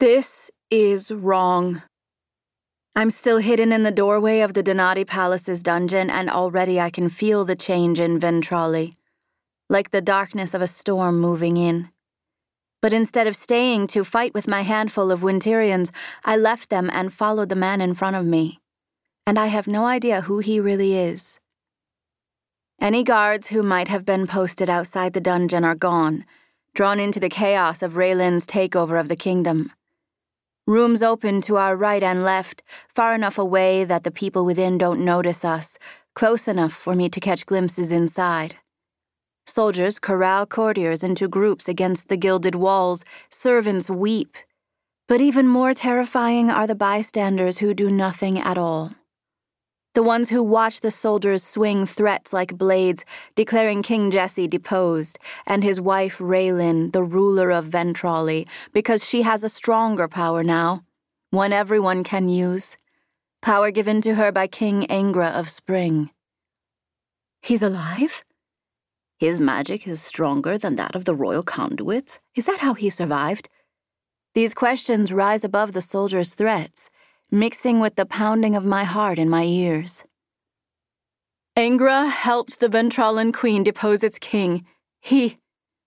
This is wrong. I'm still hidden in the doorway of the Donati Palace's dungeon, and already I can feel the change in Ventralli, like the darkness of a storm moving in. But instead of staying to fight with my handful of Winterians, I left them and followed the man in front of me. And I have no idea who he really is. Any guards who might have been posted outside the dungeon are gone, drawn into the chaos of Raelyn's takeover of the kingdom. Rooms open to our right and left, far enough away that the people within don't notice us, close enough for me to catch glimpses inside. Soldiers corral courtiers into groups against the gilded walls, servants weep. But even more terrifying are the bystanders who do nothing at all. The ones who watch the soldiers swing threats like blades, declaring King Jesse deposed, and his wife Raelyn the ruler of Ventralli, because she has a stronger power now, one everyone can use. Power given to her by King Angra of Spring. He's alive? His magic is stronger than that of the royal conduits? Is that how he survived? These questions rise above the soldier's threats, mixing with the pounding of my heart in my ears. Angra helped the Ventrallan queen depose its king. He,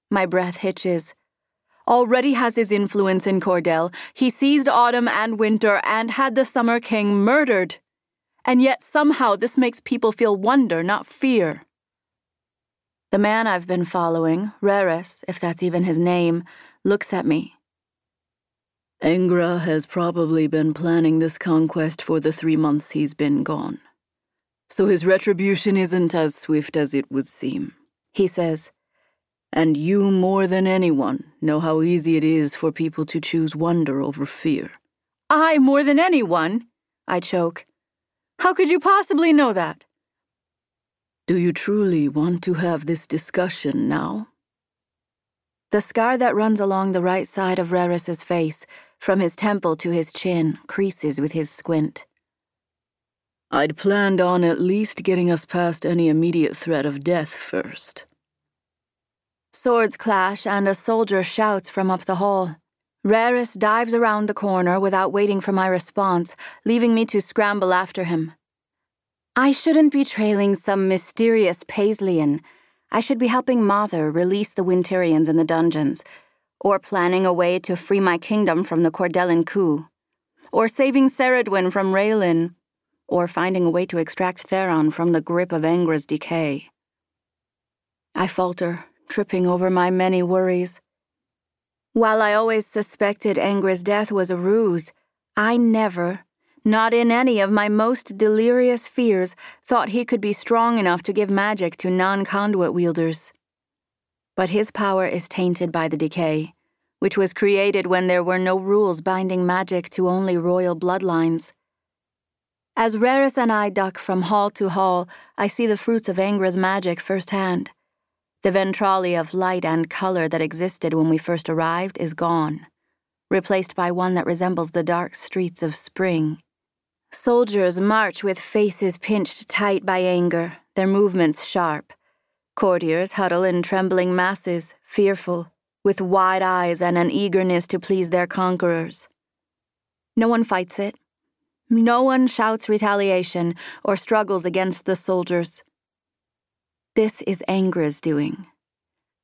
my breath hitches, already has his influence in Cordell. He seized autumn and winter and had the summer king murdered. And yet somehow this makes people feel wonder, not fear. The man I've been following, Rares, if that's even his name, looks at me. Angra has probably been planning this conquest for the three months he's been gone. So his retribution isn't as swift as it would seem, he says. And you, more than anyone, know how easy it is for people to choose wonder over fear. I, more than anyone? I choke. How could you possibly know that? Do you truly want to have this discussion now? The scar that runs along the right side of Rares's face, from his temple to his chin, creases with his squint. I'd planned on at least getting us past any immediate threat of death first. Swords clash, and a soldier shouts from up the hall. Rares dives around the corner without waiting for my response, leaving me to scramble after him. I shouldn't be trailing some mysterious Paislian. I should be helping Mother release the Winterians in the dungeons, or planning a way to free my kingdom from the Cordellan coup, or saving Ceridwen from Raelyn, or finding a way to extract Theron from the grip of Angra's decay. I falter, tripping over my many worries. While I always suspected Angra's death was a ruse, I never, not in any of my most delirious fears, thought he could be strong enough to give magic to non conduit wielders. But his power is tainted by the decay, which was created when there were no rules binding magic to only royal bloodlines. As Rares and I duck from hall to hall, I see the fruits of Angra's magic firsthand. The Ventralli of light and color that existed when we first arrived is gone, replaced by one that resembles the dark streets of spring. Soldiers march with faces pinched tight by anger, their movements sharp. Courtiers huddle in trembling masses, fearful, with wide eyes and an eagerness to please their conquerors. No one fights it. No one shouts retaliation or struggles against the soldiers. This is Angra's doing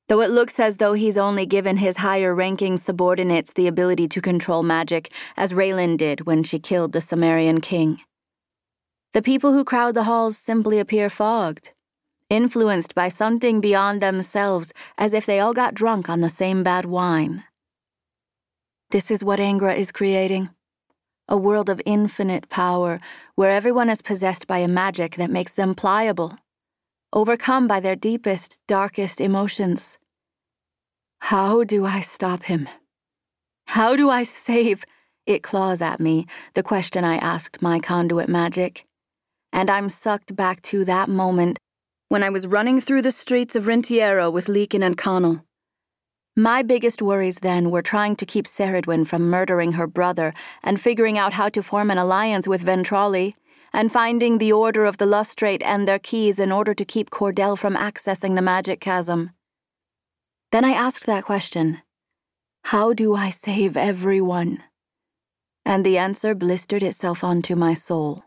though it looks as though he's only given his higher ranking subordinates the ability to control magic, as Raelyn did when she killed the Summerian king. The people who crowd the halls simply appear fogged, influenced by something beyond themselves, as if they all got drunk on the same bad wine. This is what Angra is creating a world of infinite power where everyone is possessed by a magic that makes them pliable overcome by their deepest, darkest emotions. How do I stop him? How do I save? It claws at me, the question I asked my conduit magic. And I'm sucked back to that moment when I was running through the streets of Rintiero with Lekan and Conall. My biggest worries then were trying to keep Ceridwen from murdering her brother and figuring out how to form an alliance with Ventralli and finding the Order of the Lustrate and their keys in order to keep Cordell from accessing the magic chasm. Then I asked that question How do I save everyone? And the answer blistered itself onto my soul.